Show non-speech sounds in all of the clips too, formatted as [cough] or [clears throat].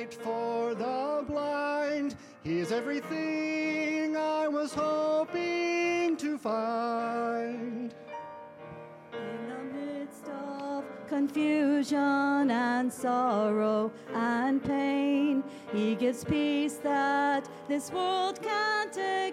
sight for the blind. He is everything I was hoping to find. In the midst of confusion and sorrow and pain, He gives peace that this world can't explain.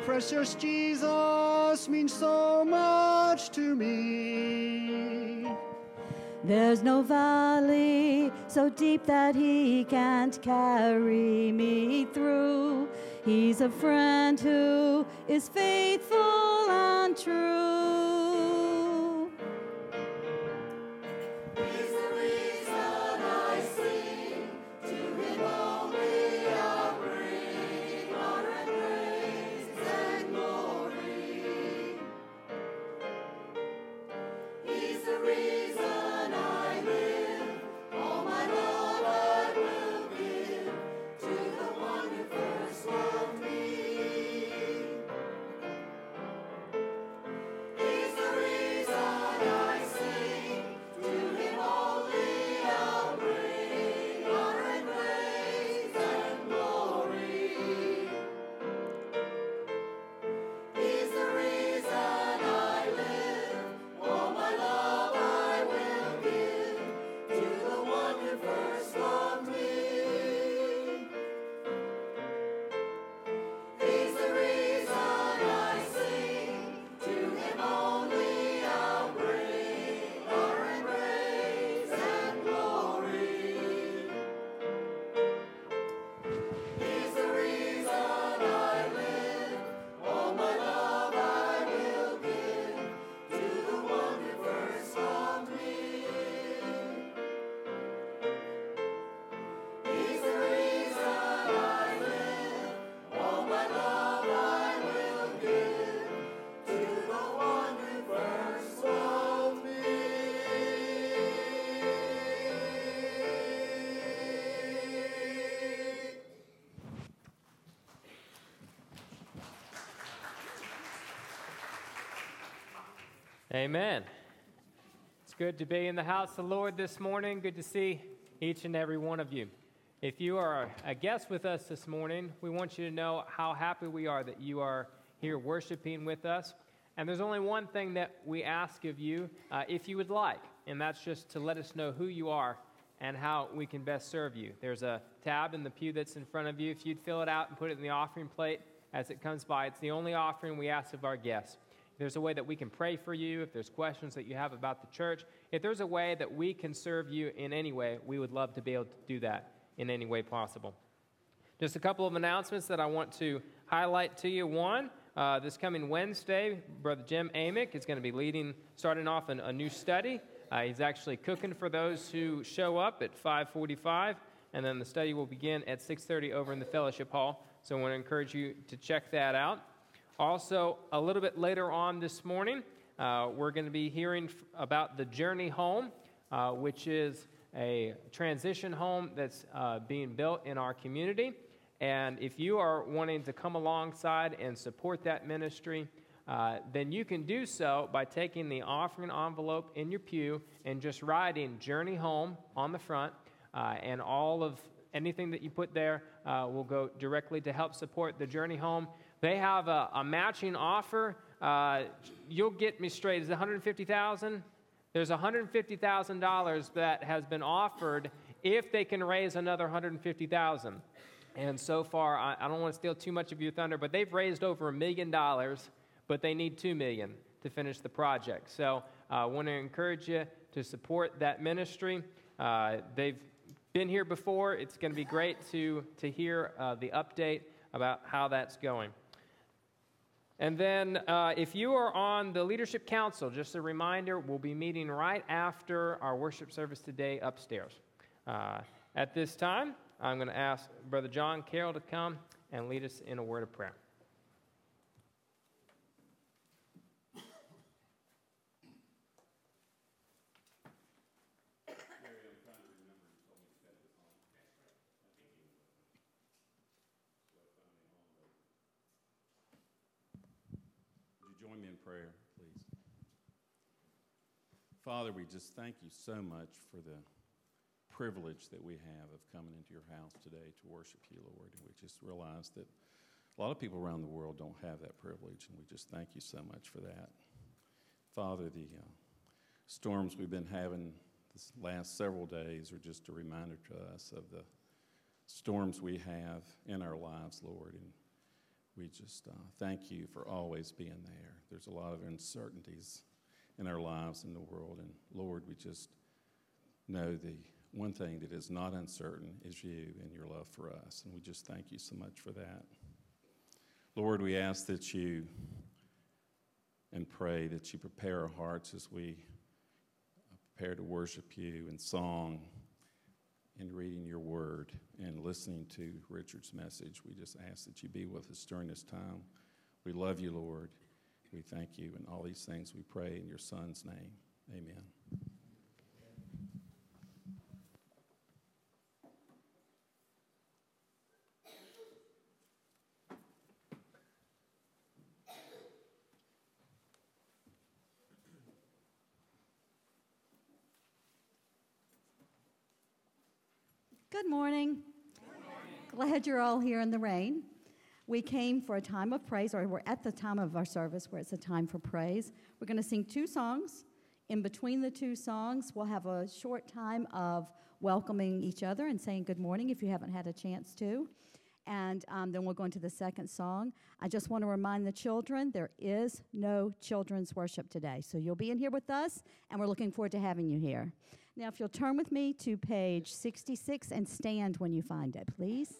Precious Jesus means so much to me. There's no valley so deep that he can't carry me through. He's a friend who is faithful and true. Amen. It's good to be in the house of the Lord this morning. Good to see each and every one of you. If you are a guest with us this morning, we want you to know how happy we are that you are here worshiping with us. And there's only one thing that we ask of you, uh, if you would like, and that's just to let us know who you are and how we can best serve you. There's a tab in the pew that's in front of you. If you'd fill it out and put it in the offering plate as it comes by, it's the only offering we ask of our guests. There's a way that we can pray for you, if there's questions that you have about the church, if there's a way that we can serve you in any way, we would love to be able to do that in any way possible. Just a couple of announcements that I want to highlight to you. One, uh, this coming Wednesday, Brother Jim Amick is going to be leading, starting off an, a new study. Uh, he's actually cooking for those who show up at 5:45, and then the study will begin at 6:30 over in the fellowship hall. So I want to encourage you to check that out. Also, a little bit later on this morning, uh, we're going to be hearing f- about the Journey Home, uh, which is a transition home that's uh, being built in our community. And if you are wanting to come alongside and support that ministry, uh, then you can do so by taking the offering envelope in your pew and just writing Journey Home on the front. Uh, and all of anything that you put there uh, will go directly to help support the Journey Home. They have a, a matching offer. Uh, you'll get me straight. Is it 150,000? There's $150,000 that has been offered if they can raise another 150,000. And so far, I, I don't want to steal too much of your thunder, but they've raised over a million dollars, but they need two million to finish the project. So uh, I want to encourage you to support that ministry. Uh, they've been here before. It's going to be great to, to hear uh, the update about how that's going. And then, uh, if you are on the Leadership Council, just a reminder, we'll be meeting right after our worship service today upstairs. Uh, at this time, I'm going to ask Brother John Carroll to come and lead us in a word of prayer. Would you join me in prayer, please? Father, we just thank you so much for the privilege that we have of coming into your house today to worship you, Lord. And we just realize that a lot of people around the world don't have that privilege, and we just thank you so much for that. Father, the uh, storms we've been having this last several days are just a reminder to us of the storms we have in our lives, Lord. And we just uh, thank you for always being there. There's a lot of uncertainties in our lives in the world, and Lord, we just know the one thing that is not uncertain is you and your love for us, and we just thank you so much for that. Lord, we ask that you and pray that you prepare our hearts as we prepare to worship you in song in reading your word and listening to Richard's message. We just ask that you be with us during this time. We love you, Lord. We thank you. And all these things we pray in your Son's name. Amen. Good morning. Glad you're all here in the rain. We came for a time of praise, or we're at the time of our service where it's a time for praise. We're going to sing two songs. In between the two songs, we'll have a short time of welcoming each other and saying good morning if you haven't had a chance to. And um, then we'll go into the second song. I just want to remind the children there is no children's worship today. So you'll be in here with us, and we're looking forward to having you here. Now, if you'll turn with me to page 66 and stand when you find it, please.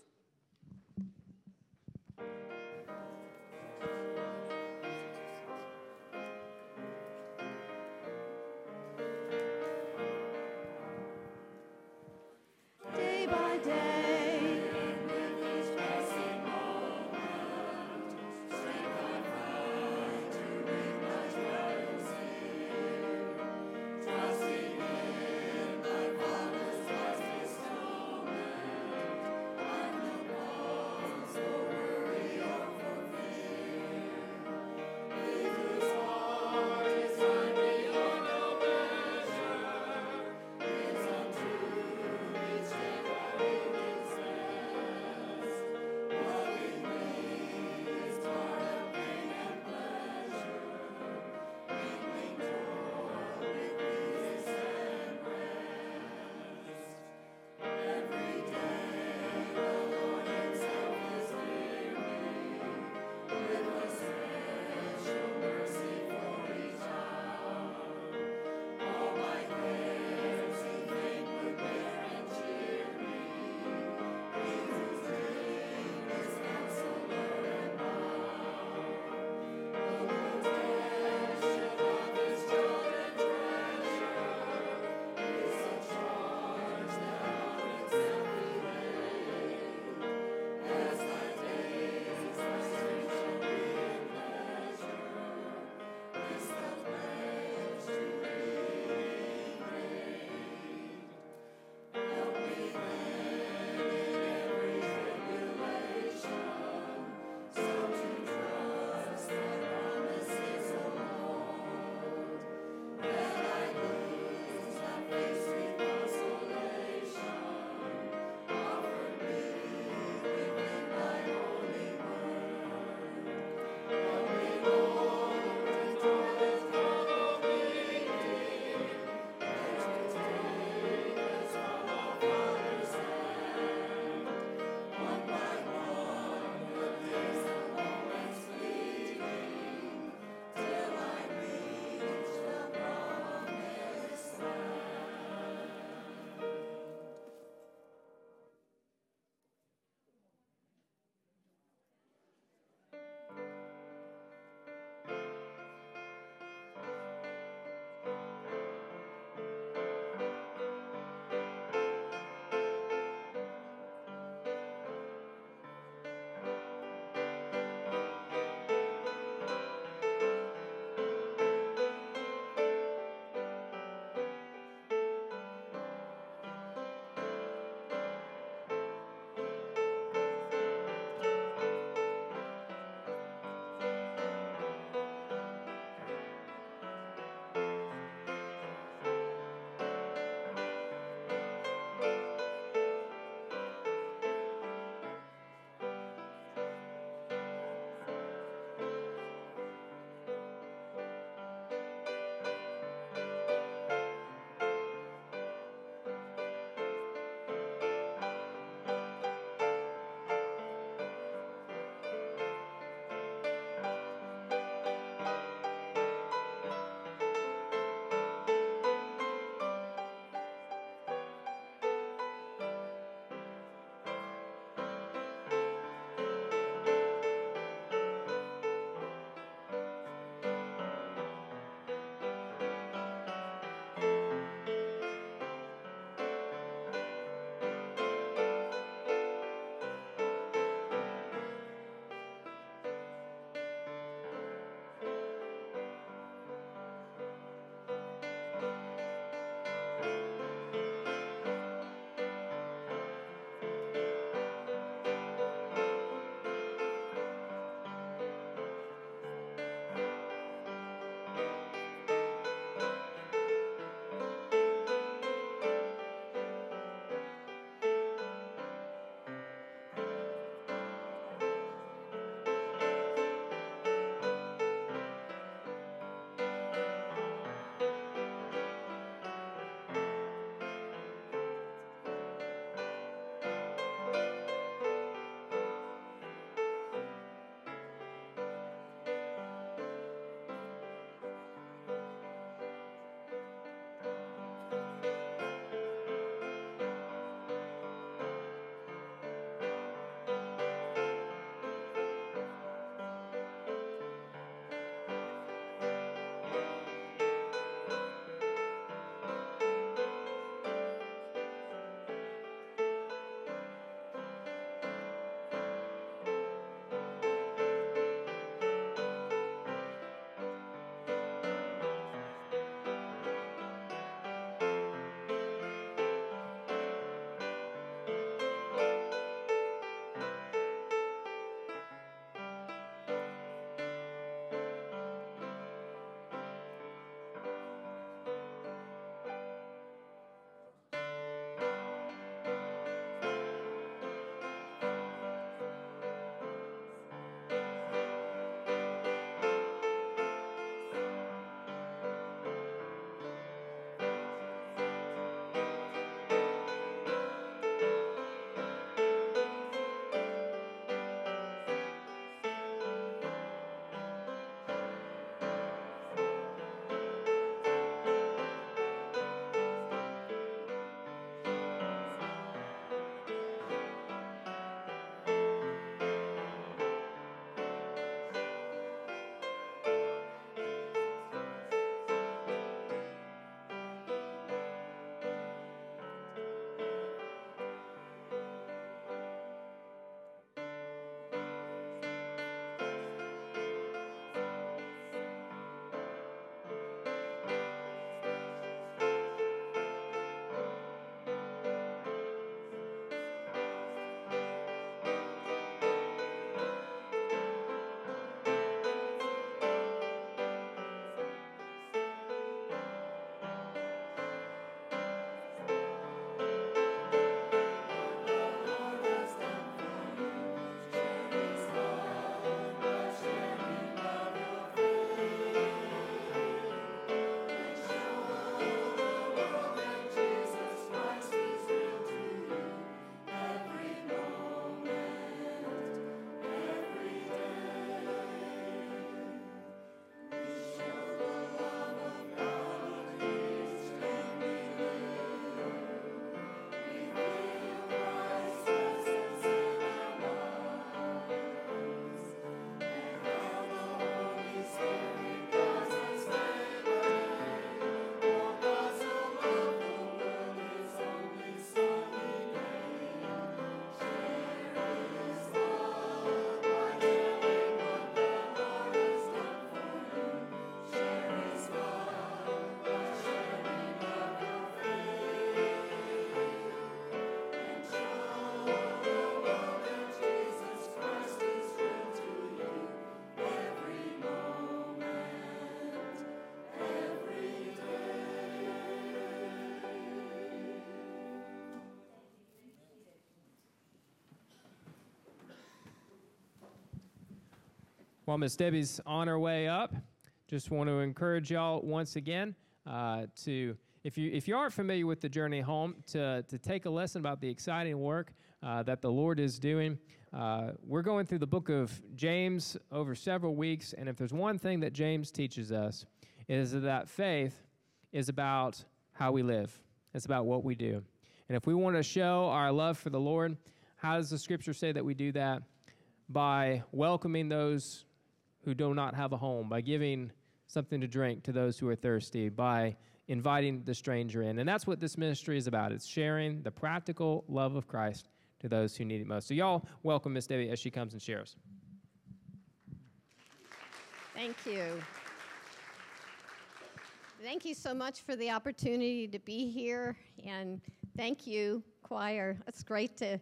While Miss Debbie's on her way up, just want to encourage y'all once again uh, to, if you if you aren't familiar with the journey home, to to take a lesson about the exciting work uh, that the Lord is doing. Uh, we're going through the book of James over several weeks, and if there's one thing that James teaches us, is that faith is about how we live. It's about what we do. And if we want to show our love for the Lord, how does the scripture say that we do that? By welcoming those who do not have a home, by giving something to drink to those who are thirsty, by inviting the stranger in. And that's what this ministry is about. It's sharing the practical love of Christ to those who need it most. So, y'all, welcome Miss Debbie as she comes and shares. Thank you. Thank you so much for the opportunity to be here, and thank you, choir. It's great to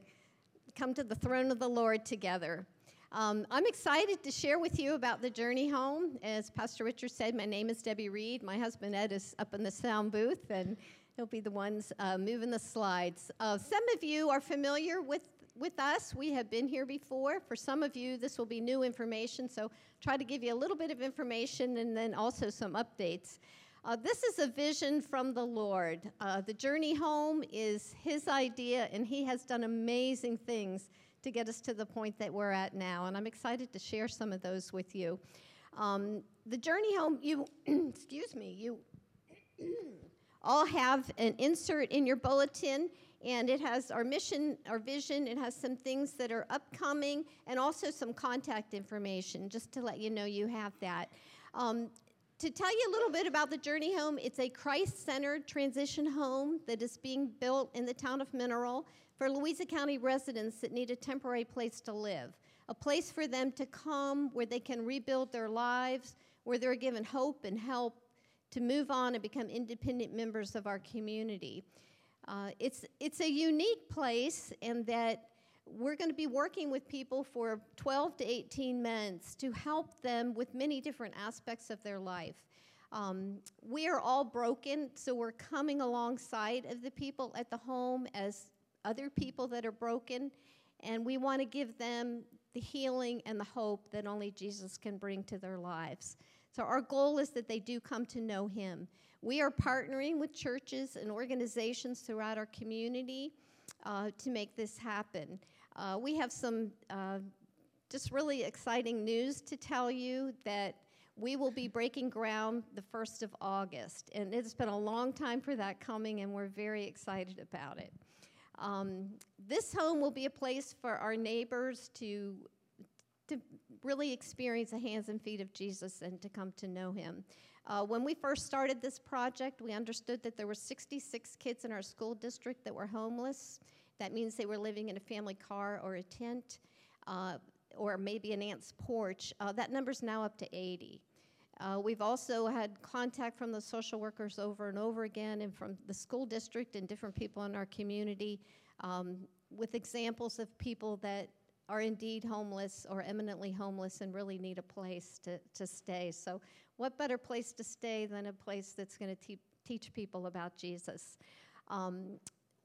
come to the throne of the Lord together. Um, I'm excited to share with you about the journey home. As Pastor Richard said, my name is Debbie Reed. My husband Ed is up in the sound booth, and he'll be the ones uh, moving the slides. Uh, some of you are familiar with with us. We have been here before. For some of you, this will be new information, so try to give you a little bit of information and then also some updates. Uh, this is a vision from the Lord. Uh, the journey home is His idea, and He has done amazing things to get us to the point that we're at now. And I'm excited to share some of those with you. Um, the journey home, you, [clears throat] excuse me, you [clears throat] all have an insert in your bulletin and it has our mission, our vision. It has some things that are upcoming and also some contact information, just to let you know you have that. Um, to tell you a little bit about the Journey Home, it's a Christ centered transition home that is being built in the town of Mineral for Louisa County residents that need a temporary place to live, a place for them to come where they can rebuild their lives, where they're given hope and help to move on and become independent members of our community. Uh, it's, it's a unique place in that we're going to be working with people for 12 to 18 months to help them with many different aspects of their life. Um, we are all broken, so we're coming alongside of the people at the home as other people that are broken, and we want to give them the healing and the hope that only Jesus can bring to their lives. So, our goal is that they do come to know Him. We are partnering with churches and organizations throughout our community uh, to make this happen. Uh, we have some uh, just really exciting news to tell you that we will be breaking ground the 1st of August. And it's been a long time for that coming, and we're very excited about it. Um, this home will be a place for our neighbors to, to really experience the hands and feet of Jesus and to come to know him. Uh, when we first started this project, we understood that there were 66 kids in our school district that were homeless. That means they were living in a family car or a tent, uh, or maybe an aunt's porch. Uh, that number's now up to 80. Uh, we've also had contact from the social workers over and over again, and from the school district and different people in our community, um, with examples of people that are indeed homeless or eminently homeless and really need a place to, to stay. So what better place to stay than a place that's going to te- teach people about Jesus? Um,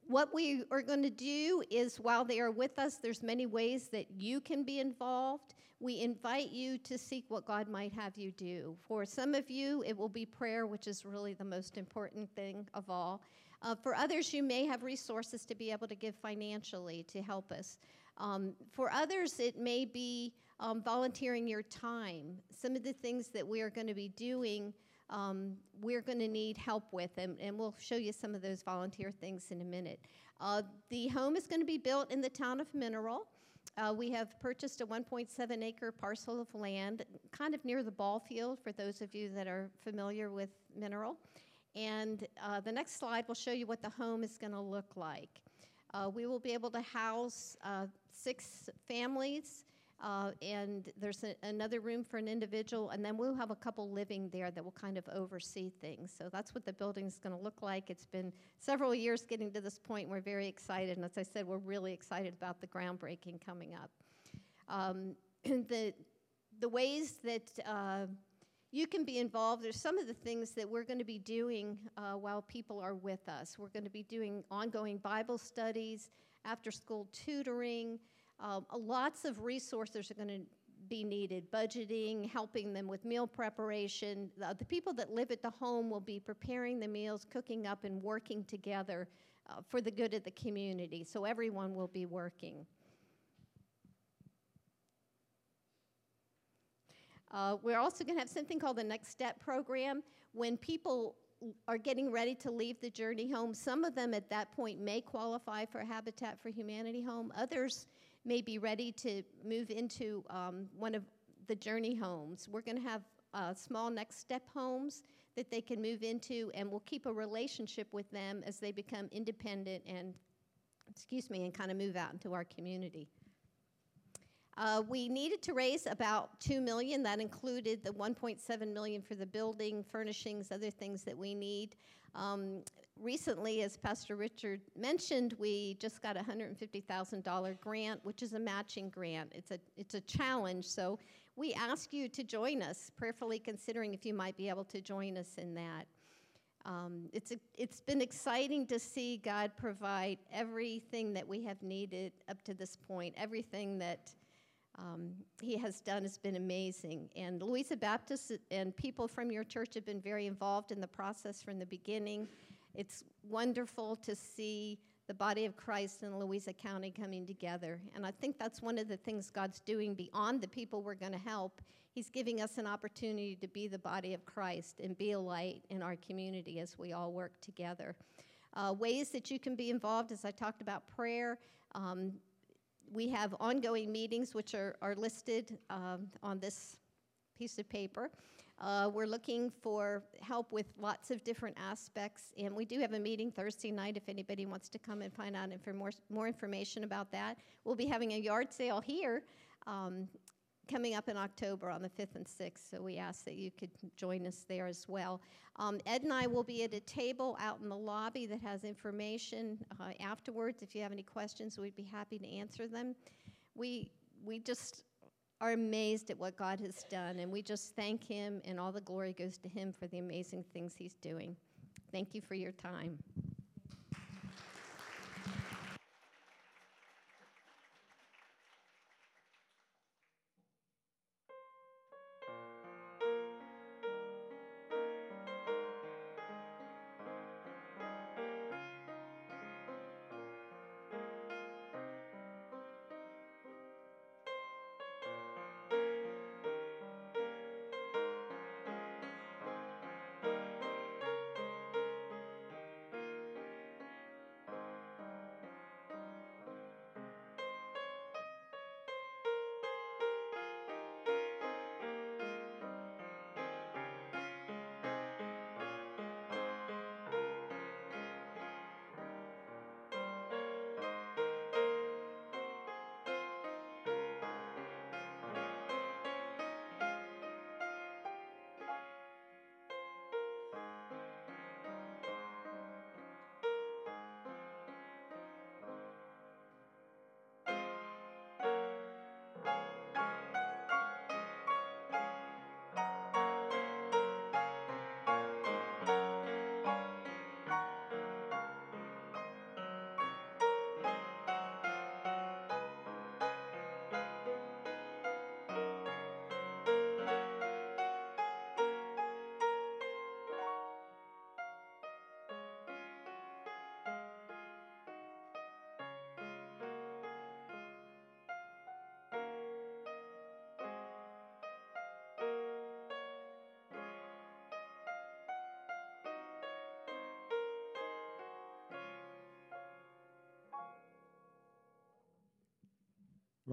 what we are going to do is while they are with us there's many ways that you can be involved. We invite you to seek what god might have you do. For some of you it will be prayer which is really the most important thing of all. Uh, for others you may have resources to be able to give financially to help us. Um, for others it may be um, volunteering your time. Some of the things that we are going to be doing, um, we're going to need help with, and, and, we'll show you some of those volunteer things in a minute. Uh, the home is going to be built in the town of Mineral. Uh, we have purchased a 1.7 acre parcel of land, kind of near the ball field, for those of you that are familiar with Mineral. And uh, the next slide will show you what the home is going to look like. Uh, we will be able to house uh, six families uh, and there's a, another room for an individual, and then we'll have a couple living there that will kind of oversee things. So that's what the building is going to look like. It's been several years getting to this point. We're very excited, and as I said, we're really excited about the groundbreaking coming up. Um, [clears throat] the the ways that uh, you can be involved. There's some of the things that we're going to be doing uh, while people are with us. We're going to be doing ongoing Bible studies, after school tutoring, um, lots of resources are going to be needed budgeting, helping them with meal preparation. The, the people that live at the home will be preparing the meals, cooking up, and working together uh, for the good of the community. So everyone will be working. Uh, we're also going to have something called the Next Step program. When people are getting ready to leave the journey home, some of them at that point may qualify for Habitat for Humanity home. Others may be ready to move into um, one of the journey homes. We're going to have uh, small Next Step homes that they can move into, and we'll keep a relationship with them as they become independent and, excuse me, and kind of move out into our community. Uh, we needed to raise about two million. That included the 1.7 million for the building, furnishings, other things that we need. Um, recently, as Pastor Richard mentioned, we just got a $150,000 grant, which is a matching grant. It's a it's a challenge, so we ask you to join us, prayerfully considering if you might be able to join us in that. Um, it's, a, it's been exciting to see God provide everything that we have needed up to this point, everything that um, he has done has been amazing. And Louisa Baptist and people from your church have been very involved in the process from the beginning. It's wonderful to see the body of Christ in Louisa County coming together. And I think that's one of the things God's doing beyond the people we're going to help. He's giving us an opportunity to be the body of Christ and be a light in our community as we all work together. Uh, ways that you can be involved, as I talked about prayer. Um, we have ongoing meetings which are, are listed um, on this piece of paper. Uh, we're looking for help with lots of different aspects, and we do have a meeting Thursday night if anybody wants to come and find out infor- more, more information about that. We'll be having a yard sale here um, coming up in October on the 5th and 6th, so we ask that you could join us there as well. Um, Ed and I will be at a table out in the lobby that has information uh, afterwards. If you have any questions, we'd be happy to answer them. We, we just are amazed at what God has done, and we just thank Him, and all the glory goes to Him for the amazing things He's doing. Thank you for your time.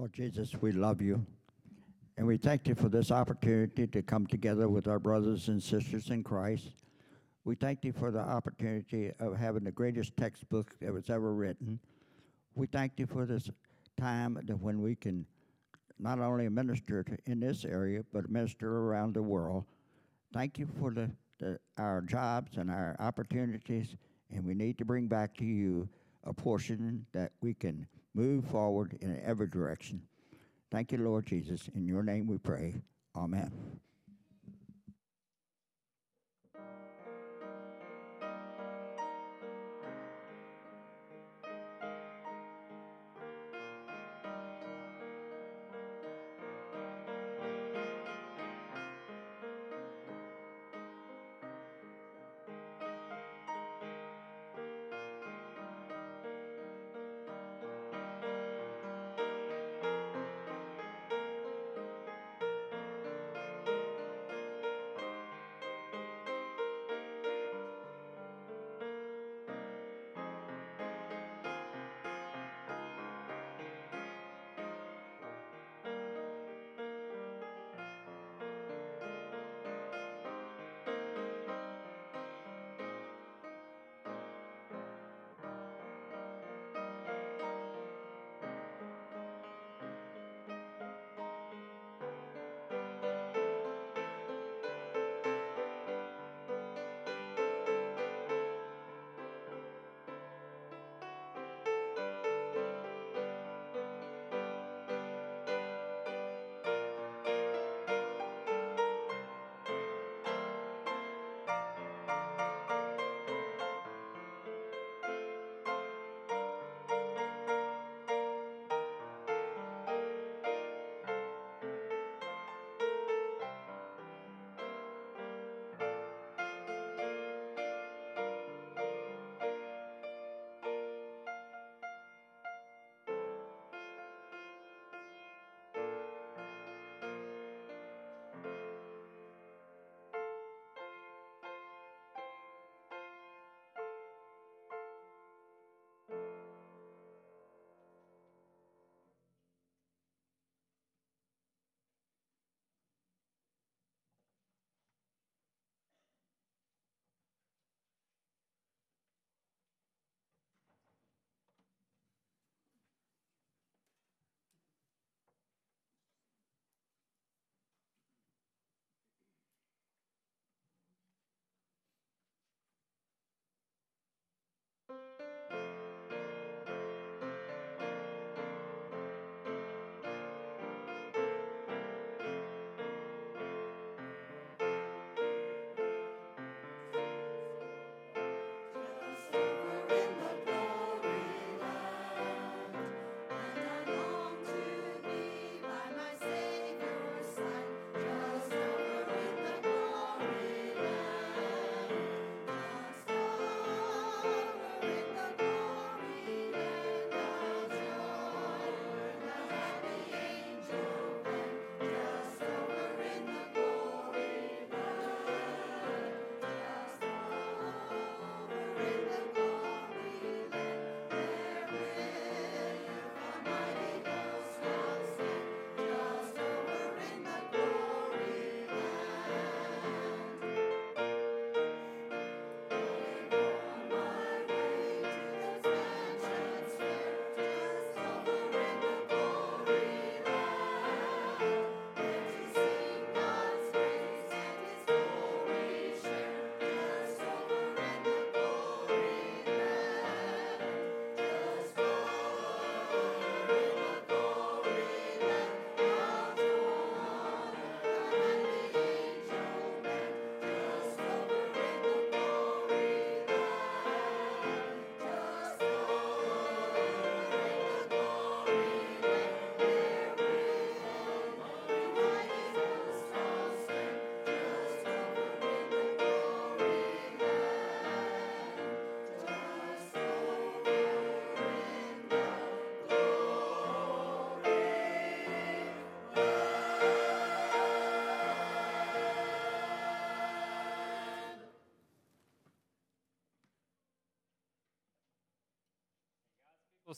Lord Jesus, we love you. And we thank you for this opportunity to come together with our brothers and sisters in Christ. We thank you for the opportunity of having the greatest textbook that was ever written. We thank you for this time that when we can not only minister in this area, but minister around the world. Thank you for the, the, our jobs and our opportunities, and we need to bring back to you a portion that we can move forward in every direction. Thank you, Lord Jesus. In your name we pray. Amen.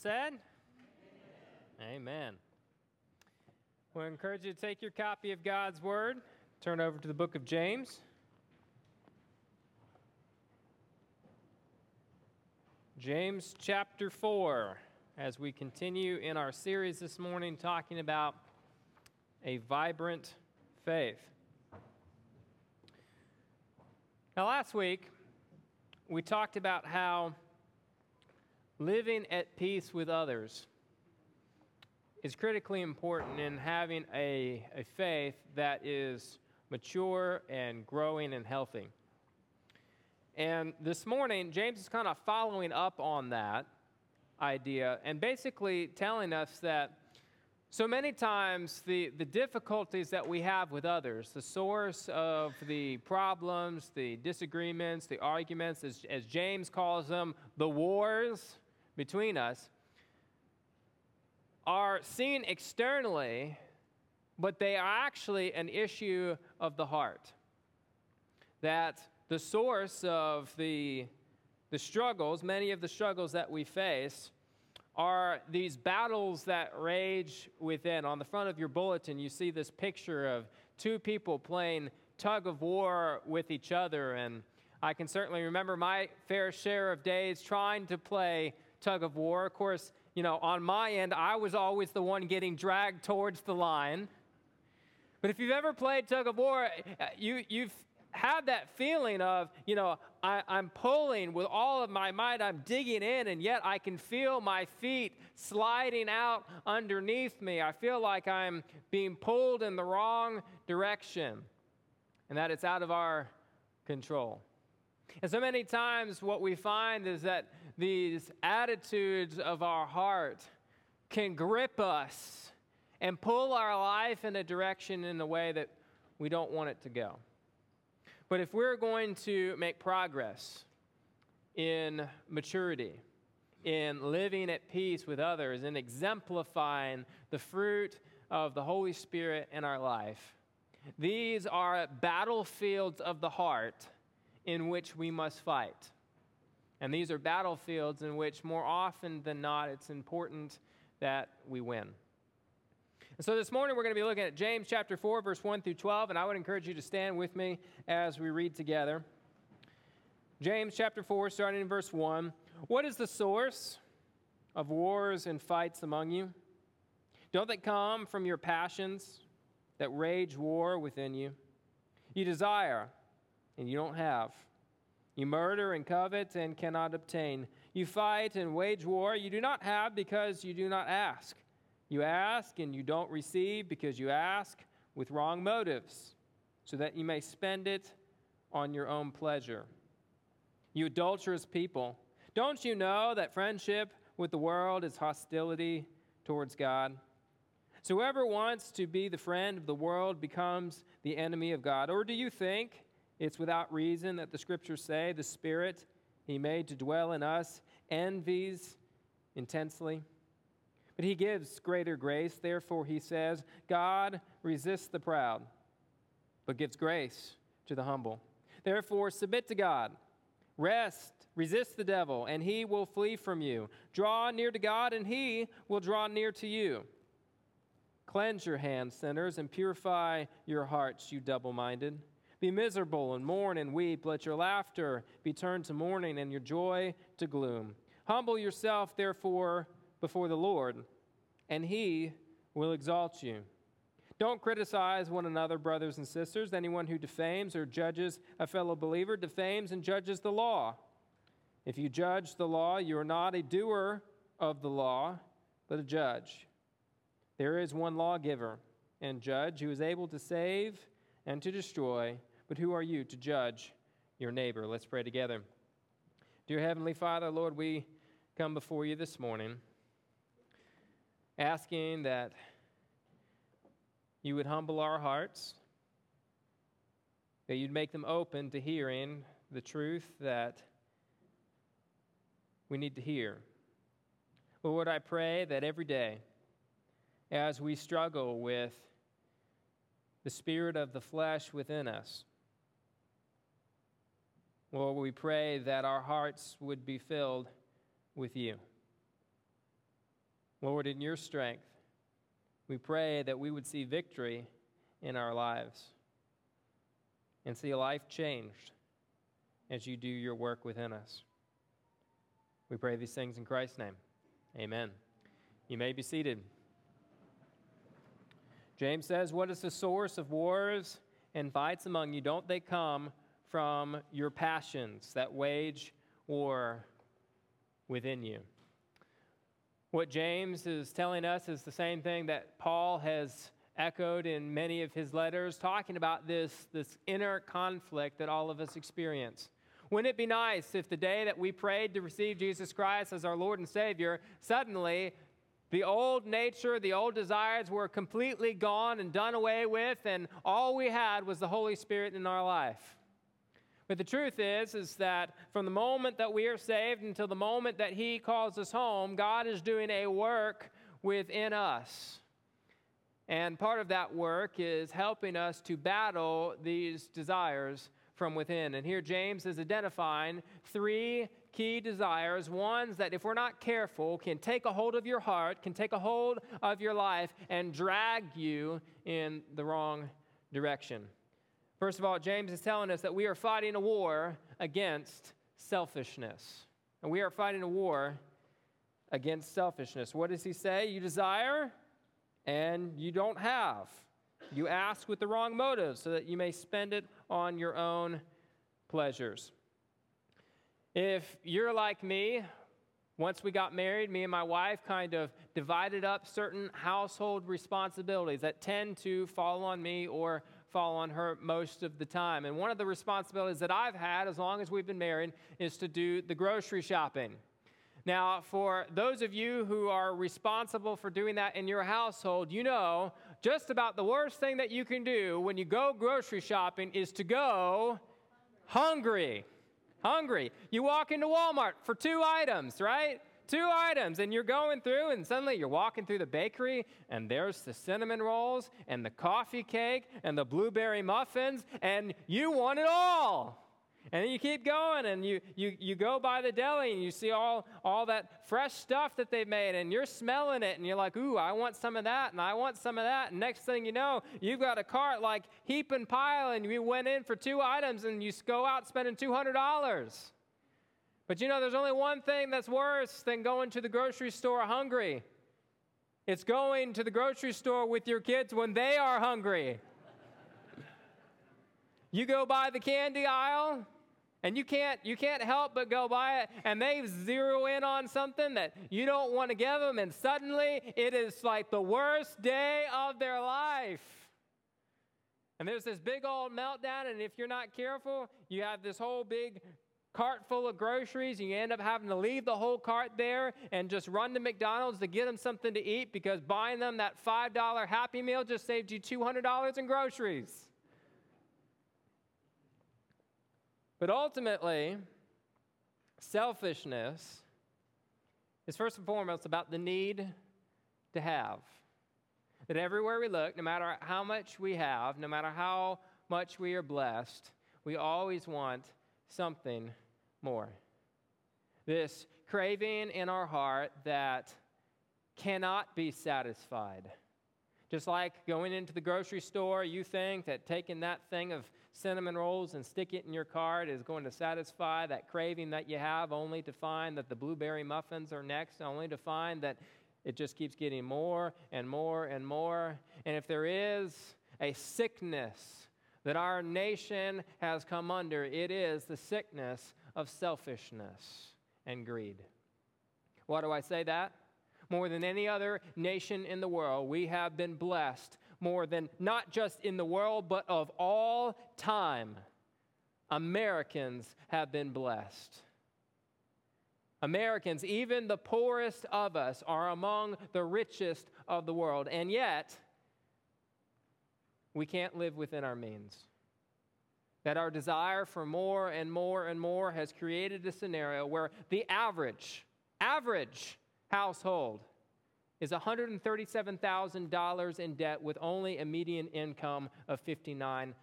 Said? Amen. Amen. We encourage you to take your copy of God's Word, turn over to the book of James. James chapter 4, as we continue in our series this morning talking about a vibrant faith. Now, last week, we talked about how living at peace with others is critically important in having a, a faith that is mature and growing and healthy. And this morning, James is kind of following up on that idea and basically telling us that so many times the, the difficulties that we have with others, the source of the problems, the disagreements, the arguments, as, as James calls them, the wars between us, are seen externally, but they are actually an issue of the heart. That the source of the, the struggles, many of the struggles that we face, are these battles that rage within. On the front of your bulletin, you see this picture of two people playing tug of war with each other. And I can certainly remember my fair share of days trying to play tug of war. Of course, you know, on my end, I was always the one getting dragged towards the line. But if you've ever played tug of war, you, you've had that feeling of, you know, I, am pulling with all of my might, I'm digging in, and yet I can feel my feet sliding out underneath me. I feel like I'm being pulled in the wrong direction, and that it's out of our control. And so many times, what we find is that these attitudes of our heart can grip us and pull our life in a direction in a way that we don't want it to go. But if we're going to make progress in maturity, in living at peace with others, in exemplifying the fruit of the Holy Spirit in our life, these are battlefields of the heart in which we must fight. And these are battlefields in which, more often than not, it's important that we win. And so this morning we're going to be looking at James chapter 4, verse 1 through 12, and I would encourage you to stand with me as we read together. James chapter 4, starting in verse 1. What is the source of wars and fights among you? Don't they come from your passions that rage war within you? You desire, and you don't have. You murder and covet and cannot obtain. You fight and wage war. You do not have because you do not ask. You ask and you don't receive because you ask with wrong motives, so that you may spend it on your own pleasure. You adulterous people, don't you know that friendship with the world is hostility towards God? So whoever wants to be the friend of the world becomes the enemy of God. Or do you think it's without reason that the scriptures say the Spirit he made to dwell in us envies intensely? But he gives greater grace. Therefore, he says, God resists the proud, but gives grace to the humble. Therefore, submit to God. Rest, resist the devil, and he will flee from you. Draw near to God, and he will draw near to you. Cleanse your hands, sinners, and purify your hearts, you double minded. Be miserable and mourn and weep. Let your laughter be turned to mourning and your joy to gloom. Humble yourself, therefore, before the Lord, and he will exalt you. Don't criticize one another, brothers and sisters. Anyone who defames or judges a fellow believer defames and judges the law. If you judge the law, you are not a doer of the law, but a judge. There is one lawgiver and judge who is able to save and to destroy, but who are you to judge your neighbor? Let's pray together. Dear Heavenly Father, Lord, we come before you this morning asking that you would humble our hearts, that you'd make them open to hearing the truth that we need to hear. Lord, I pray that every day, as we struggle with the spirit of the flesh within us, Lord, we pray that our hearts would be filled with you. Lord, in your strength, we pray that we would see victory in our lives and see a life changed as you do your work within us. We pray these things in Christ's name. Amen. You may be seated. James says, What is the source of wars and fights among you? Don't they come from your passions that wage war within you? What James is telling us is the same thing that Paul has echoed in many of his letters, talking about this, this inner conflict that all of us experience. Wouldn't it be nice if the day that we prayed to receive Jesus Christ as our Lord and Savior, suddenly the old nature, the old desires were completely gone and done away with, and all we had was the Holy Spirit in our life? But the truth is, is that from the moment that we are saved until the moment that He calls us home, God is doing a work within us. And part of that work is helping us to battle these desires from within. And here James is identifying three key desires ones that, if we're not careful, can take a hold of your heart, can take a hold of your life, and drag you in the wrong direction. First of all, James is telling us that we are fighting a war against selfishness. And we are fighting a war against selfishness. What does he say? You desire and you don't have. You ask with the wrong motives so that you may spend it on your own pleasures. If you're like me, once we got married, me and my wife kind of divided up certain household responsibilities that tend to fall on me or fall on her most of the time. And one of the responsibilities that I've had as long as we've been married is to do the grocery shopping. Now, for those of you who are responsible for doing that in your household, you know just about the worst thing that you can do when you go grocery shopping is to go hungry. Hungry. You walk into Walmart for two items, right? Two items, and you're going through, and suddenly you're walking through the bakery, and there's the cinnamon rolls, and the coffee cake, and the blueberry muffins, and you want it all. And you keep going and you, you, you go by the deli and you see all, all that fresh stuff that they've made and you're smelling it and you're like, ooh, I want some of that and I want some of that. And next thing you know, you've got a cart like heap and pile and you went in for two items and you go out spending $200. But you know, there's only one thing that's worse than going to the grocery store hungry. It's going to the grocery store with your kids when they are hungry. you go by the candy aisle and you can't you can't help but go by it and they zero in on something that you don't want to give them and suddenly it is like the worst day of their life. And there's this big old meltdown and if you're not careful, you have this whole big cart full of groceries and you end up having to leave the whole cart there and just run to McDonald's to get them something to eat because buying them that $5 Happy Meal just saved you $200 in groceries. But ultimately, selfishness is first and foremost about the need to have. That everywhere we look, no matter how much we have, no matter how much we are blessed, we always want something more. This craving in our heart that cannot be satisfied. Just like going into the grocery store, you think that taking that thing of cinnamon rolls and stick it in your cart is going to satisfy that craving that you have, only to find that the blueberry muffins are next, only to find that it just keeps getting more and more and more. And if there is a sickness that our nation has come under, it is the sickness of selfishness and greed. Why do I say that? More than any other nation in the world, we have been blessed more than not just in the world, but of all time. Americans have been blessed. Americans, even the poorest of us, are among the richest of the world. And yet, we can't live within our means. That our desire for more and more and more has created a scenario where the average, average household is $137,000 in debt with only a median income of $59,000.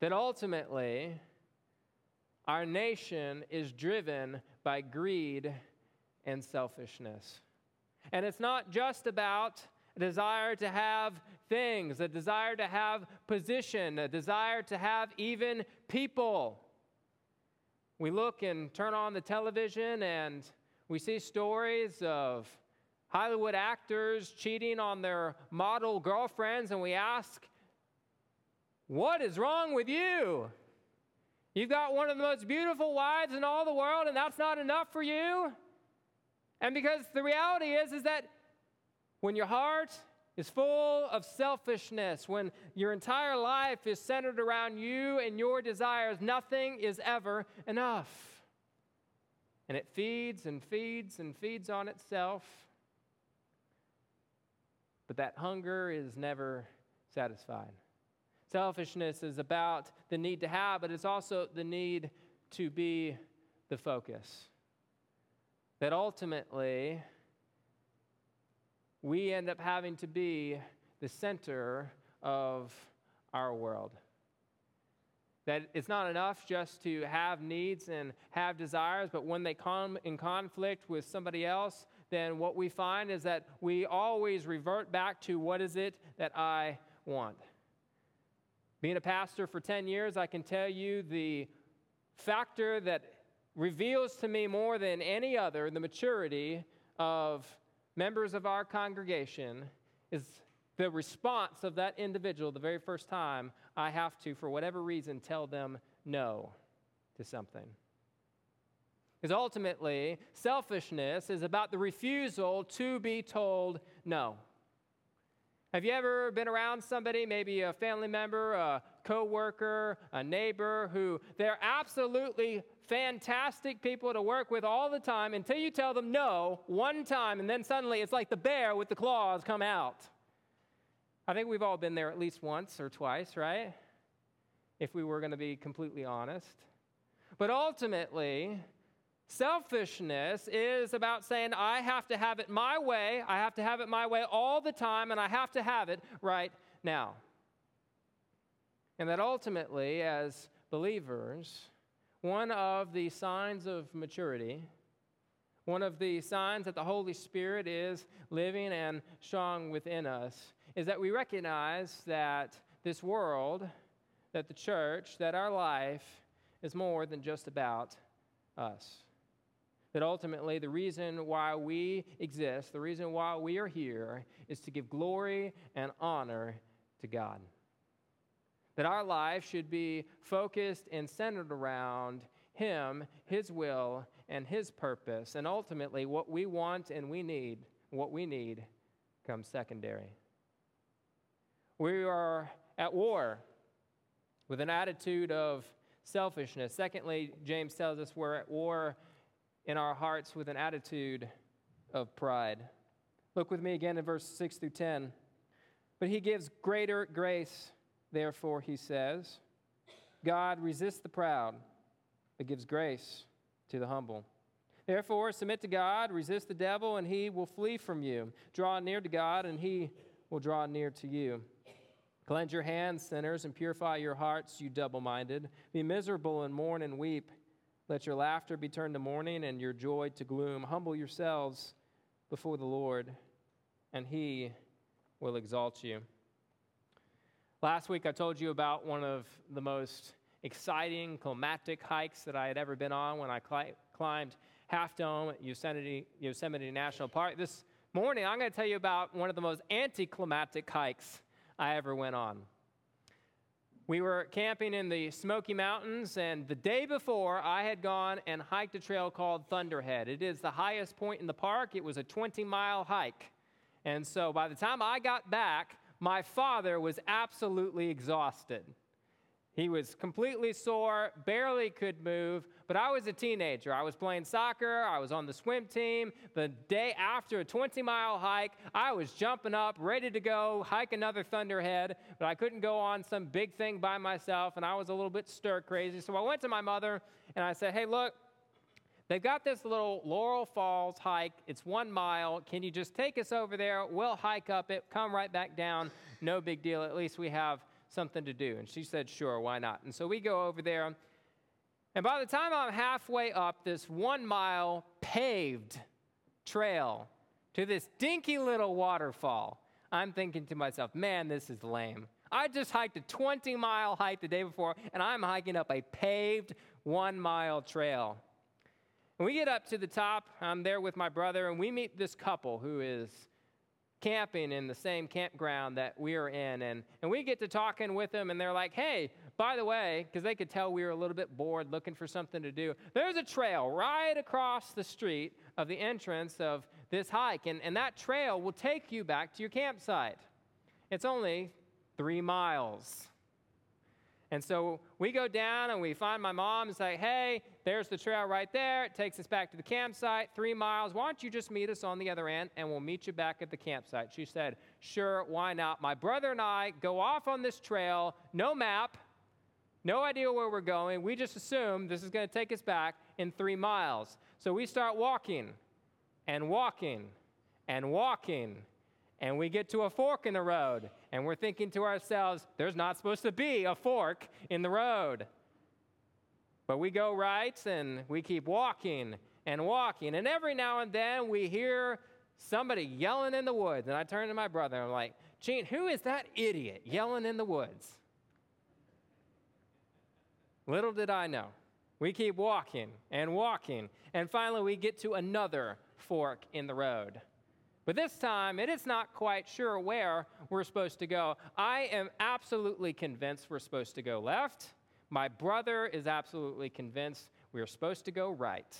That ultimately, our nation is driven by greed and selfishness. And it's not just about desire to have things, a desire to have position, a desire to have even people. We look and turn on the television and we see stories of Hollywood actors cheating on their model girlfriends, and we ask, What is wrong with you? You've got one of the most beautiful wives in all the world, and that's not enough for you? And because the reality is, is that when your heart is full of selfishness, when your entire life is centered around you and your desires, nothing is ever enough. And it feeds and feeds and feeds on itself. But that hunger is never satisfied. Selfishness is about the need to have, but it's also the need to be the focus. That ultimately, we end up having to be the center of our world. That it's not enough just to have needs and have desires, but when they come in conflict with somebody else, then what we find is that we always revert back to what is it that I want. Being a pastor for 10 years, I can tell you the factor that reveals to me more than any other the maturity of members of our congregation is the response of that individual the very first time I have to, for whatever reason, tell them no to something. Because ultimately, selfishness is about the refusal to be told no. Have you ever been around somebody, maybe a family member, a coworker, a neighbor, who they're absolutely fantastic people to work with all the time until you tell them no one time, and then suddenly it's like the bear with the claws come out. I think we've all been there at least once or twice, right? If we were going to be completely honest. But ultimately, Selfishness is about saying, I have to have it my way, I have to have it my way all the time, and I have to have it right now. And that ultimately, as believers, one of the signs of maturity, one of the signs that the Holy Spirit is living and strong within us, is that we recognize that this world, that the church, that our life is more than just about us. That ultimately, the reason why we exist, the reason why we are here, is to give glory and honor to God. That our life should be focused and centered around Him, His will, and His purpose. And ultimately, what we want and we need, what we need, comes secondary. We are at war with an attitude of selfishness. Secondly, James tells us we're at war in our hearts with an attitude of pride. Look with me again in verse 6 through 10. But he gives greater grace, therefore, he says, God resists the proud, but gives grace to the humble. Therefore, submit to God, resist the devil, and he will flee from you. Draw near to God, and he will draw near to you. Cleanse your hands, sinners, and purify your hearts, you double minded. Be miserable and mourn and weep. Let your laughter be turned to mourning and your joy to gloom. Humble yourselves before the Lord, and he will exalt you. Last week, I told you about one of the most exciting climatic hikes that I had ever been on when I cli- climbed Half Dome at Yosemite, Yosemite National Park. This morning, I'm going to tell you about one of the most anticlimactic hikes I ever went on. We were camping in the Smoky Mountains, and the day before, I had gone and hiked a trail called Thunderhead. It is the highest point in the park. It was a 20 mile hike. And so by the time I got back, my father was absolutely exhausted. He was completely sore, barely could move, but I was a teenager. I was playing soccer, I was on the swim team. The day after a 20 mile hike, I was jumping up, ready to go hike another Thunderhead, but I couldn't go on some big thing by myself, and I was a little bit stir crazy. So I went to my mother and I said, Hey, look, They've got this little Laurel Falls hike. It's one mile. Can you just take us over there? We'll hike up it, come right back down. No big deal. At least we have something to do. And she said, Sure, why not? And so we go over there. And by the time I'm halfway up this one mile paved trail to this dinky little waterfall. I'm thinking to myself, man, this is lame. I just hiked a 20 mile hike the day before, and I'm hiking up a paved one mile trail. When we get up to the top, I'm there with my brother, and we meet this couple who is camping in the same campground that we are in. And, and we get to talking with them, and they're like, hey, by the way, because they could tell we were a little bit bored looking for something to do, there's a trail right across the street of the entrance of this hike. And, and that trail will take you back to your campsite. It's only three miles. And so we go down and we find my mom and say, hey, there's the trail right there. It takes us back to the campsite, three miles. Why don't you just meet us on the other end and we'll meet you back at the campsite? She said, sure, why not? My brother and I go off on this trail, no map, no idea where we're going. We just assume this is going to take us back in three miles. So we start walking and walking and walking and we get to a fork in the road, and we're thinking to ourselves, there's not supposed to be a fork in the road. But we go right and we keep walking and walking, and every now and then we hear somebody yelling in the woods. And I turn to my brother and I'm like, Gene, who is that idiot yelling in the woods? Little did I know. We keep walking and walking, and finally we get to another fork in the road. But this time, it is not quite sure where we're supposed to go. I am absolutely convinced we're supposed to go left. My brother is absolutely convinced we're supposed to go right.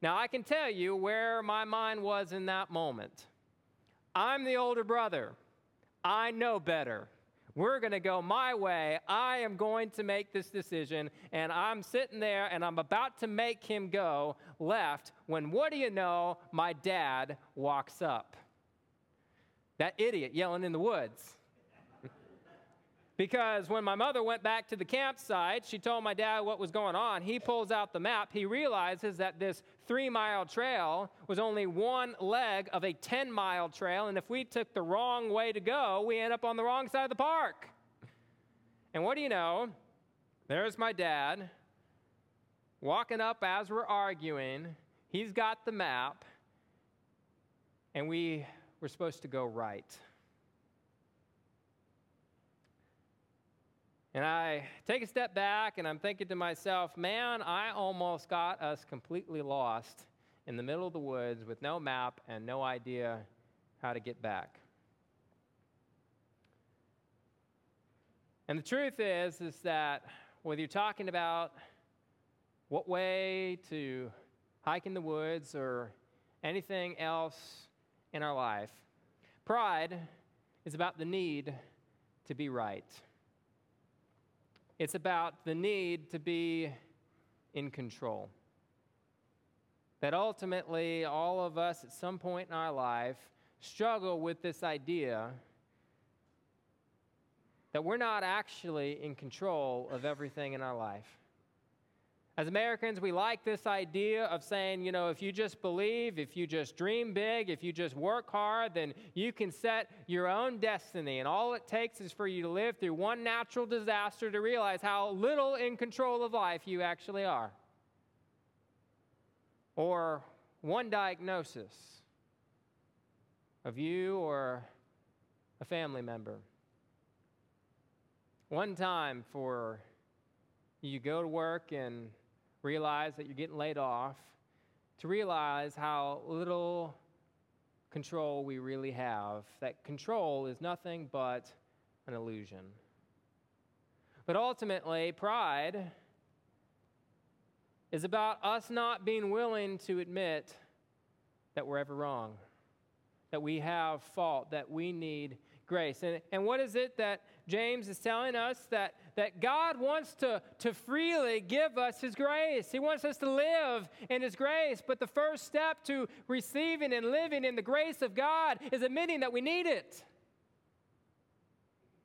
Now, I can tell you where my mind was in that moment. I'm the older brother. I know better. We're going to go my way. I am going to make this decision. And I'm sitting there and I'm about to make him go left when, what do you know, my dad walks up. That idiot yelling in the woods. Because when my mother went back to the campsite, she told my dad what was going on. He pulls out the map. He realizes that this three mile trail was only one leg of a 10 mile trail. And if we took the wrong way to go, we end up on the wrong side of the park. And what do you know? There's my dad walking up as we're arguing. He's got the map. And we were supposed to go right. And I take a step back and I'm thinking to myself, man, I almost got us completely lost in the middle of the woods with no map and no idea how to get back. And the truth is is that whether you're talking about what way to hike in the woods or anything else in our life, pride is about the need to be right. It's about the need to be in control. That ultimately, all of us at some point in our life struggle with this idea that we're not actually in control of everything in our life. As Americans, we like this idea of saying, you know, if you just believe, if you just dream big, if you just work hard, then you can set your own destiny. And all it takes is for you to live through one natural disaster to realize how little in control of life you actually are. Or one diagnosis of you or a family member. One time for you go to work and realize that you're getting laid off, to realize how little control we really have, that control is nothing but an illusion. But ultimately, pride is about us not being willing to admit that we're ever wrong, that we have fault, that we need grace. And, and what is it that James is telling us? That, that God wants to, to freely give us His grace. He wants us to live in His grace. But the first step to receiving and living in the grace of God is admitting that we need it.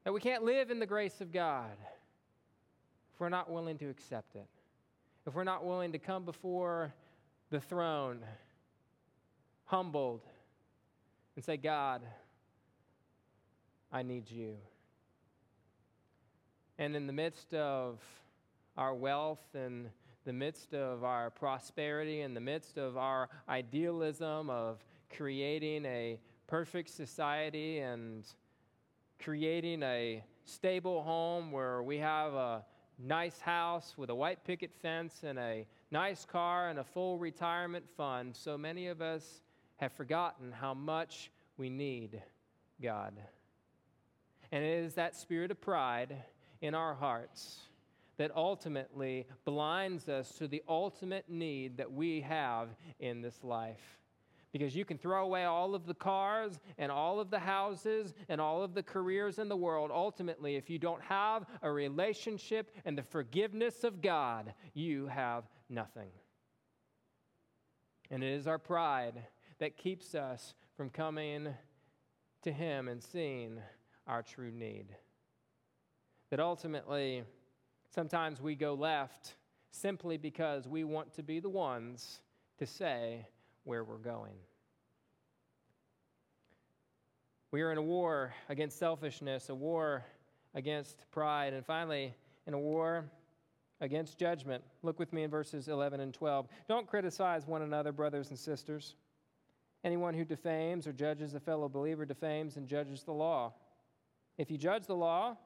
That we can't live in the grace of God if we're not willing to accept it. If we're not willing to come before the throne, humbled, and say, God, I need you. And in the midst of our wealth and the midst of our prosperity, in the midst of our idealism of creating a perfect society and creating a stable home where we have a nice house with a white picket fence and a nice car and a full retirement fund, so many of us have forgotten how much we need God. And it is that spirit of pride in our hearts that ultimately blinds us to the ultimate need that we have in this life. Because you can throw away all of the cars and all of the houses and all of the careers in the world. Ultimately, if you don't have a relationship and the forgiveness of God, you have nothing. And it is our pride that keeps us from coming to Him and seeing our true need. That ultimately, sometimes we go left simply because we want to be the ones to say where we're going. We are in a war against selfishness, a war against pride, and finally, in a war against judgment. Look with me in verses 11 and 12. Don't criticize one another, brothers and sisters. Anyone who defames or judges a fellow believer defames and judges the law. If you judge the law,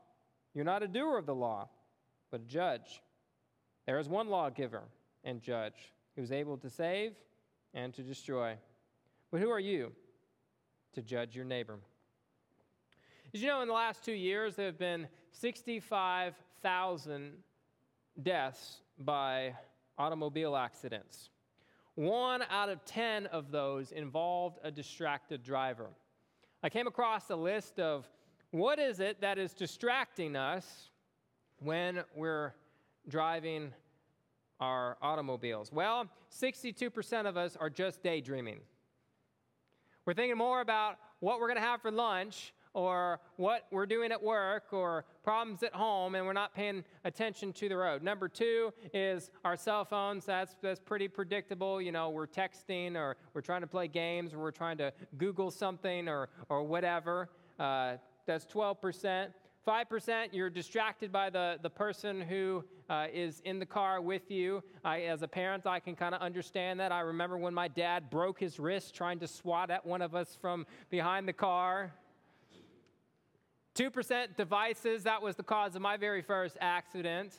you're not a doer of the law, but a judge. There is one lawgiver and judge who is able to save and to destroy. But who are you to judge your neighbor? Did you know in the last two years there have been 65,000 deaths by automobile accidents? One out of 10 of those involved a distracted driver. I came across a list of what is it that is distracting us when we're driving our automobiles? Well, 62% of us are just daydreaming. We're thinking more about what we're going to have for lunch or what we're doing at work or problems at home and we're not paying attention to the road. Number two is our cell phones. That's, that's pretty predictable. You know, we're texting or we're trying to play games or we're trying to Google something or, or whatever. Uh, that's 12%. 5%, you're distracted by the, the person who uh, is in the car with you. I, as a parent, I can kind of understand that. I remember when my dad broke his wrist trying to swat at one of us from behind the car. 2% devices, that was the cause of my very first accident.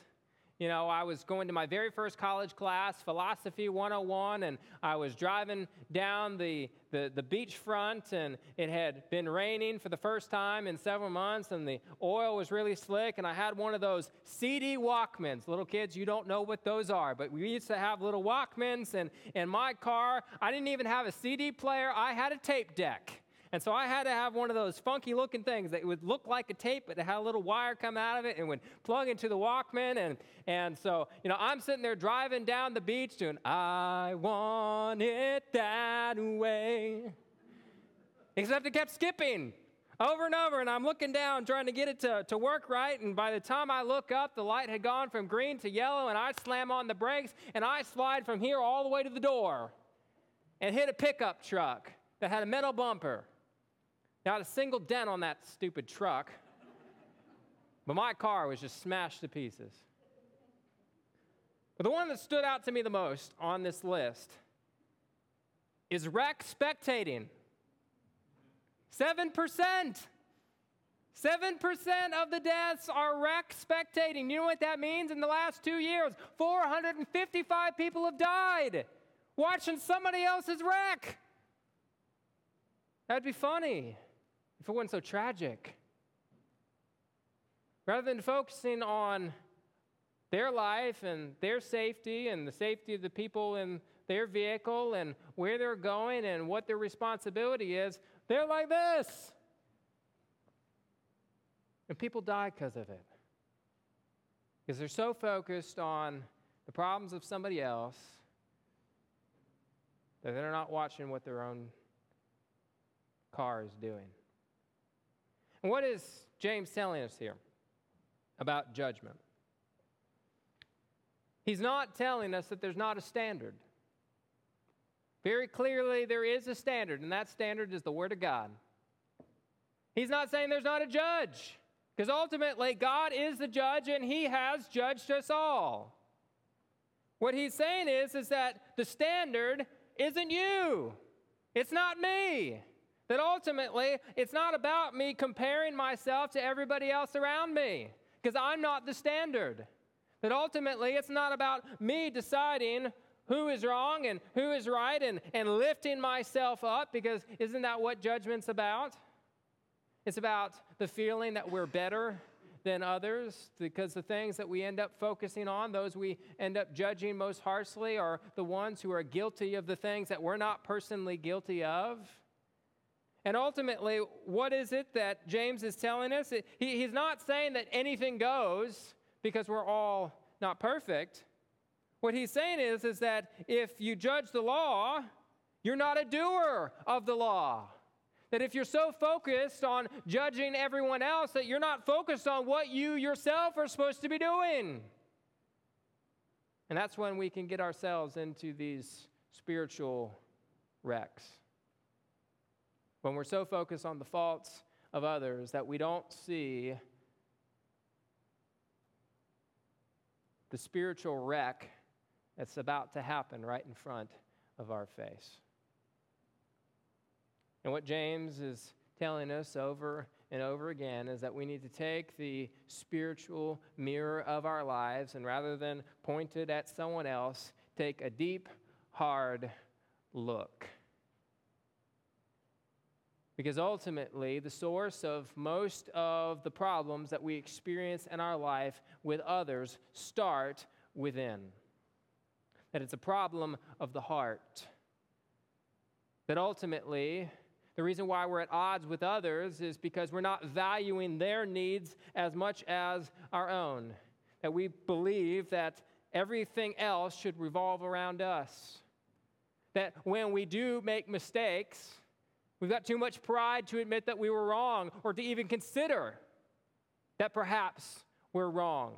You know, I was going to my very first college class, Philosophy 101, and I was driving down the, the, the beachfront, and it had been raining for the first time in several months, and the oil was really slick, and I had one of those CD Walkmans. Little kids, you don't know what those are, but we used to have little Walkmans, and in my car, I didn't even have a CD player, I had a tape deck. And so I had to have one of those funky looking things that would look like a tape, but it had a little wire come out of it and would plug into the Walkman. And, and so, you know, I'm sitting there driving down the beach doing, I want it that way. Except it kept skipping over and over, and I'm looking down trying to get it to, to work right. And by the time I look up, the light had gone from green to yellow, and I slam on the brakes, and I slide from here all the way to the door and hit a pickup truck that had a metal bumper. Not a single dent on that stupid truck, but my car was just smashed to pieces. But the one that stood out to me the most on this list is wreck spectating. 7%. 7% of the deaths are wreck spectating. You know what that means? In the last two years, 455 people have died watching somebody else's wreck. That'd be funny if it wasn't so tragic. Rather than focusing on their life and their safety and the safety of the people in their vehicle and where they're going and what their responsibility is, they're like this. And people die because of it. Because they're so focused on the problems of somebody else that they're not watching what their own car is doing. What is James telling us here about judgment? He's not telling us that there's not a standard. Very clearly, there is a standard, and that standard is the Word of God. He's not saying there's not a judge, because ultimately, God is the judge, and He has judged us all. What he's saying is, is that the standard isn't you. It's not me. That ultimately, it's not about me comparing myself to everybody else around me, because I'm not the standard. That ultimately, it's not about me deciding who is wrong and who is right and, and lifting myself up, because isn't that what judgment's about? It's about the feeling that we're better than others because the things that we end up focusing on, those we end up judging most harshly, are the ones who are guilty of the things that we're not personally guilty of. And ultimately, what is it that James is telling us? He, he's not saying that anything goes because we're all not perfect. What he's saying is, is that if you judge the law, you're not a doer of the law. That if you're so focused on judging everyone else, that you're not focused on what you yourself are supposed to be doing. And that's when we can get ourselves into these spiritual wrecks. When we're so focused on the faults of others that we don't see the spiritual wreck that's about to happen right in front of our face. And what James is telling us over and over again is that we need to take the spiritual mirror of our lives and rather than point it at someone else, take a deep, hard look. Because ultimately, the source of most of the problems that we experience in our life with others start within. That it's a problem of the heart. That ultimately, the reason why we're at odds with others is because we're not valuing their needs as much as our own. That we believe that everything else should revolve around us. That when we do make mistakes, we've got too much pride to admit that we were wrong or to even consider that perhaps we're wrong.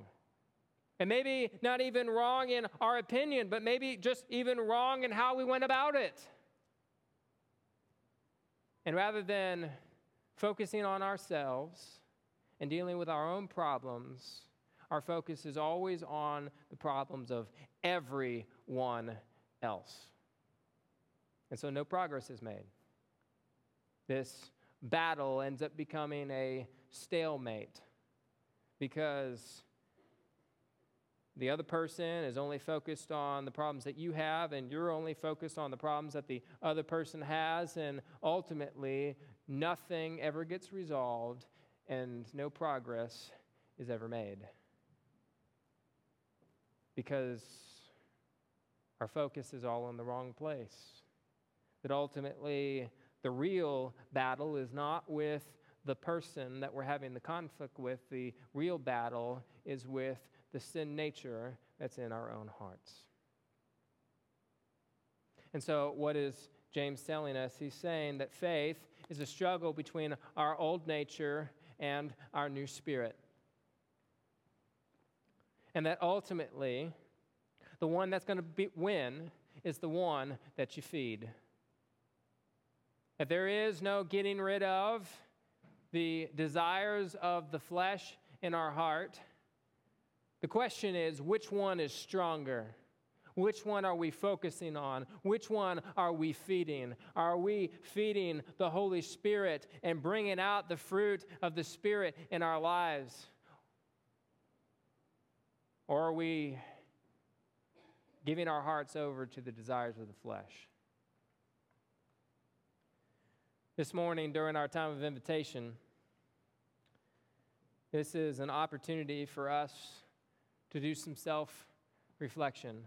And maybe not even wrong in our opinion, but maybe just even wrong in how we went about it. And rather than focusing on ourselves and dealing with our own problems, our focus is always on the problems of everyone else. And so no progress is made. This battle ends up becoming a stalemate because the other person is only focused on the problems that you have, and you're only focused on the problems that the other person has, and ultimately, nothing ever gets resolved and no progress is ever made. Because our focus is all in the wrong place. That ultimately, the real battle is not with the person that we're having the conflict with, the real battle is with the sin nature that's in our own hearts. And so, what is James telling us? He's saying that faith is a struggle between our old nature and our new spirit. And that ultimately, the one that's going to win is the one that you feed. That there is no getting rid of the desires of the flesh in our heart the question is which one is stronger? Which one are we focusing on? Which one are we feeding? Are we feeding the Holy Spirit and bringing out the fruit of the Spirit in our lives? Or are we giving our hearts over to the desires of the flesh? This morning, during our time of invitation, this is an opportunity for us to do some self reflection.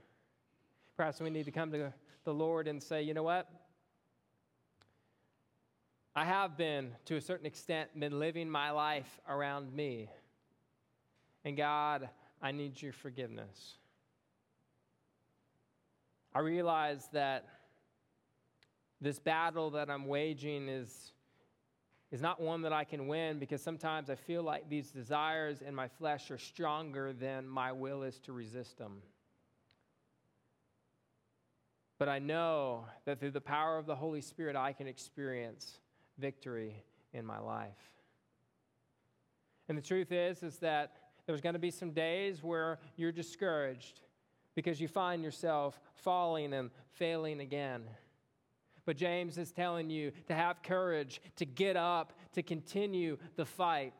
Perhaps we need to come to the Lord and say, you know what? I have been, to a certain extent, been living my life around me. And God, I need your forgiveness. I realize that this battle that I'm waging is is not one that I can win because sometimes I feel like these desires in my flesh are stronger than my will is to resist them. But I know that through the power of the Holy Spirit, I can experience victory in my life. And the truth is, is that there's going to be some days where you're discouraged. because you find yourself falling and failing again. But James is telling you to have courage, to get up, to continue the fight.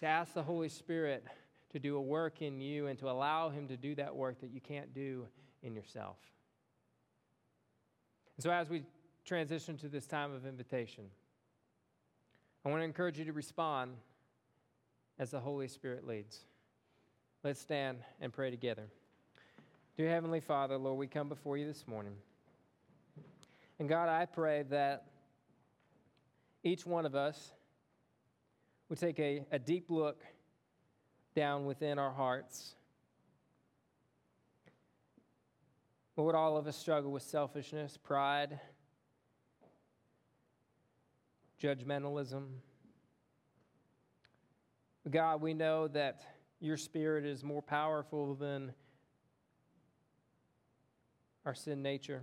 To ask the Holy Spirit to do a work in you and to allow Him to do that work that you can't do in yourself. And so, as we transition to this time of invitation, I want to encourage you to respond as the Holy Spirit leads. Let's stand and pray together. Dear Heavenly Father, Lord, we come before you this morning. And God, I pray that each one of us would take a, a deep look down within our hearts. Lord, all of us struggle with selfishness, pride, judgmentalism. God, we know that your spirit is more powerful than our sin nature.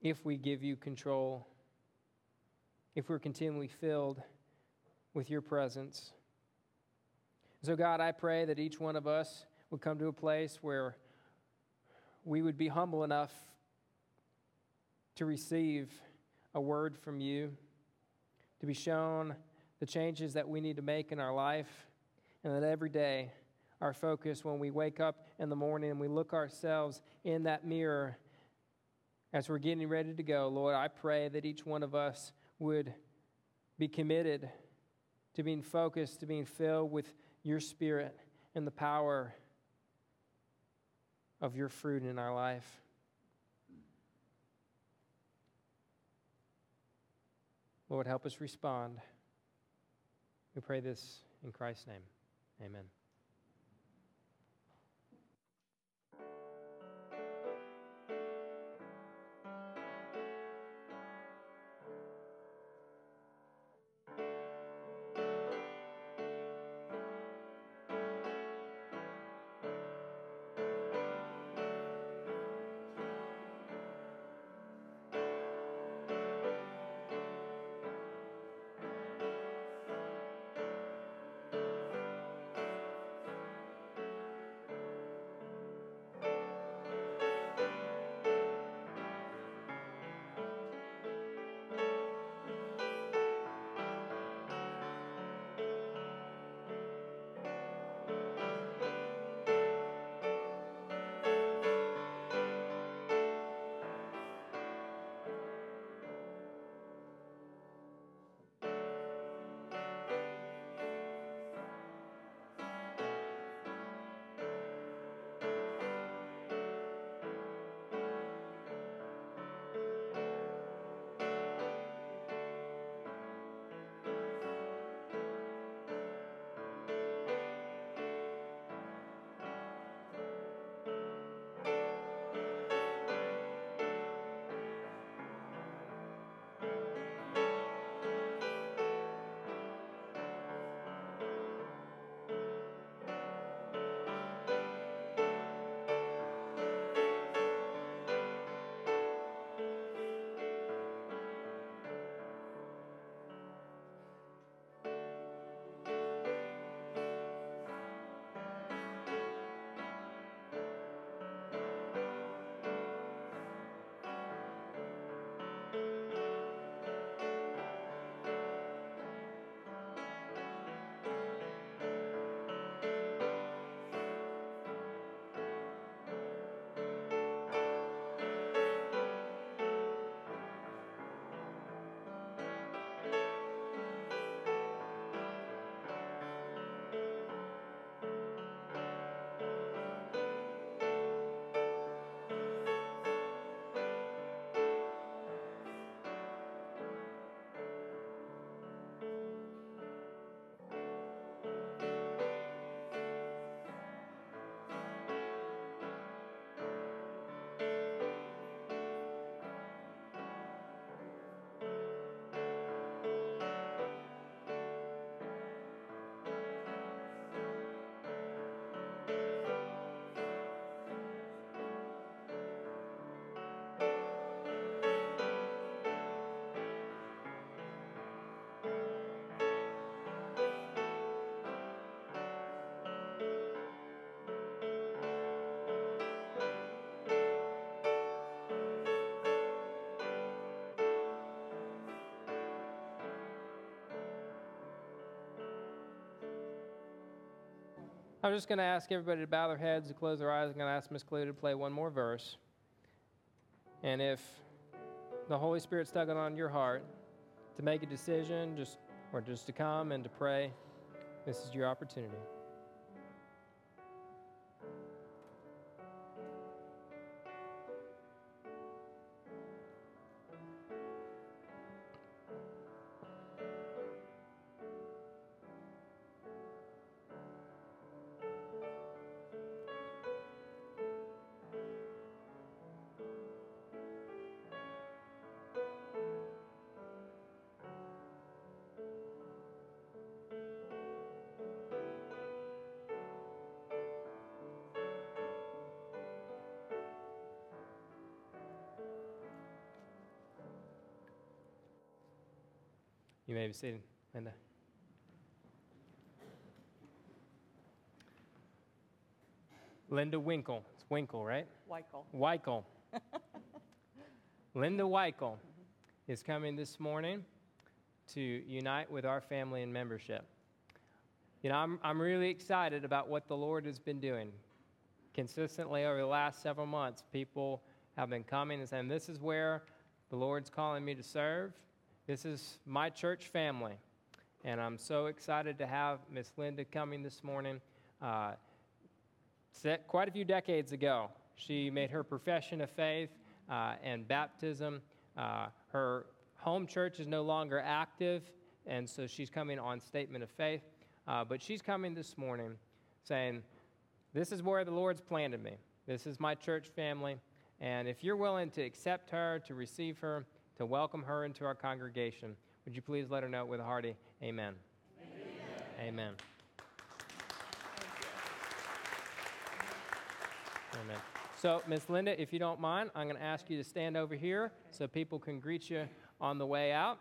If we give you control, if we're continually filled with your presence. So, God, I pray that each one of us would come to a place where we would be humble enough to receive a word from you, to be shown the changes that we need to make in our life, and that every day our focus when we wake up in the morning and we look ourselves in that mirror as we're getting ready to go, Lord, I pray that each one of us would be committed to being focused, to being filled with your spirit and the power of your fruit in our life. Lord, help us respond. We pray this in Christ's name. Amen. I'm just going to ask everybody to bow their heads and close their eyes. I'm going to ask Miss Clue to play one more verse. And if the Holy Spirit's tugging on your heart to make a decision, just or just to come and to pray, this is your opportunity. Be seated, Linda. Linda Winkle. It's Winkle, right? Weichel. Weichel. [laughs] Linda Weichel is coming this morning to unite with our family and membership. You know, I'm, I'm really excited about what the Lord has been doing. Consistently over the last several months, people have been coming and saying, This is where the Lord's calling me to serve. This is my church family. And I'm so excited to have Miss Linda coming this morning. Uh, quite a few decades ago, she made her profession of faith uh, and baptism. Uh, her home church is no longer active, and so she's coming on statement of faith. Uh, but she's coming this morning saying, This is where the Lord's planted me. This is my church family. And if you're willing to accept her, to receive her, to welcome her into our congregation, would you please let her know with a hearty amen? Amen. amen. Amen. So, Miss Linda, if you don't mind, I'm going to ask you to stand over here so people can greet you on the way out.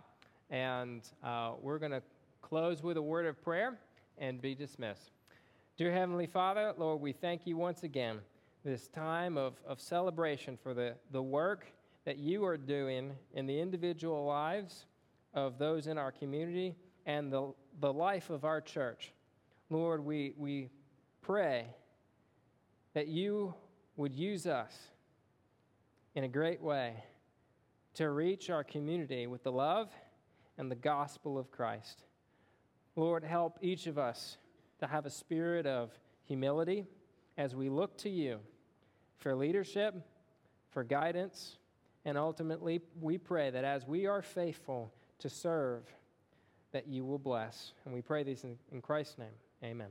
And uh, we're going to close with a word of prayer and be dismissed. Dear Heavenly Father, Lord, we thank you once again this time of, of celebration for the, the work that you are doing in the individual lives of those in our community and the, the life of our church. Lord, we, we pray that you would use us in a great way to reach our community with the love and the gospel of Christ. Lord, help each of us to have a spirit of humility as we look to you for leadership, for guidance, and ultimately we pray that as we are faithful to serve, that you will bless. And we pray these in, in Christ's name. Amen.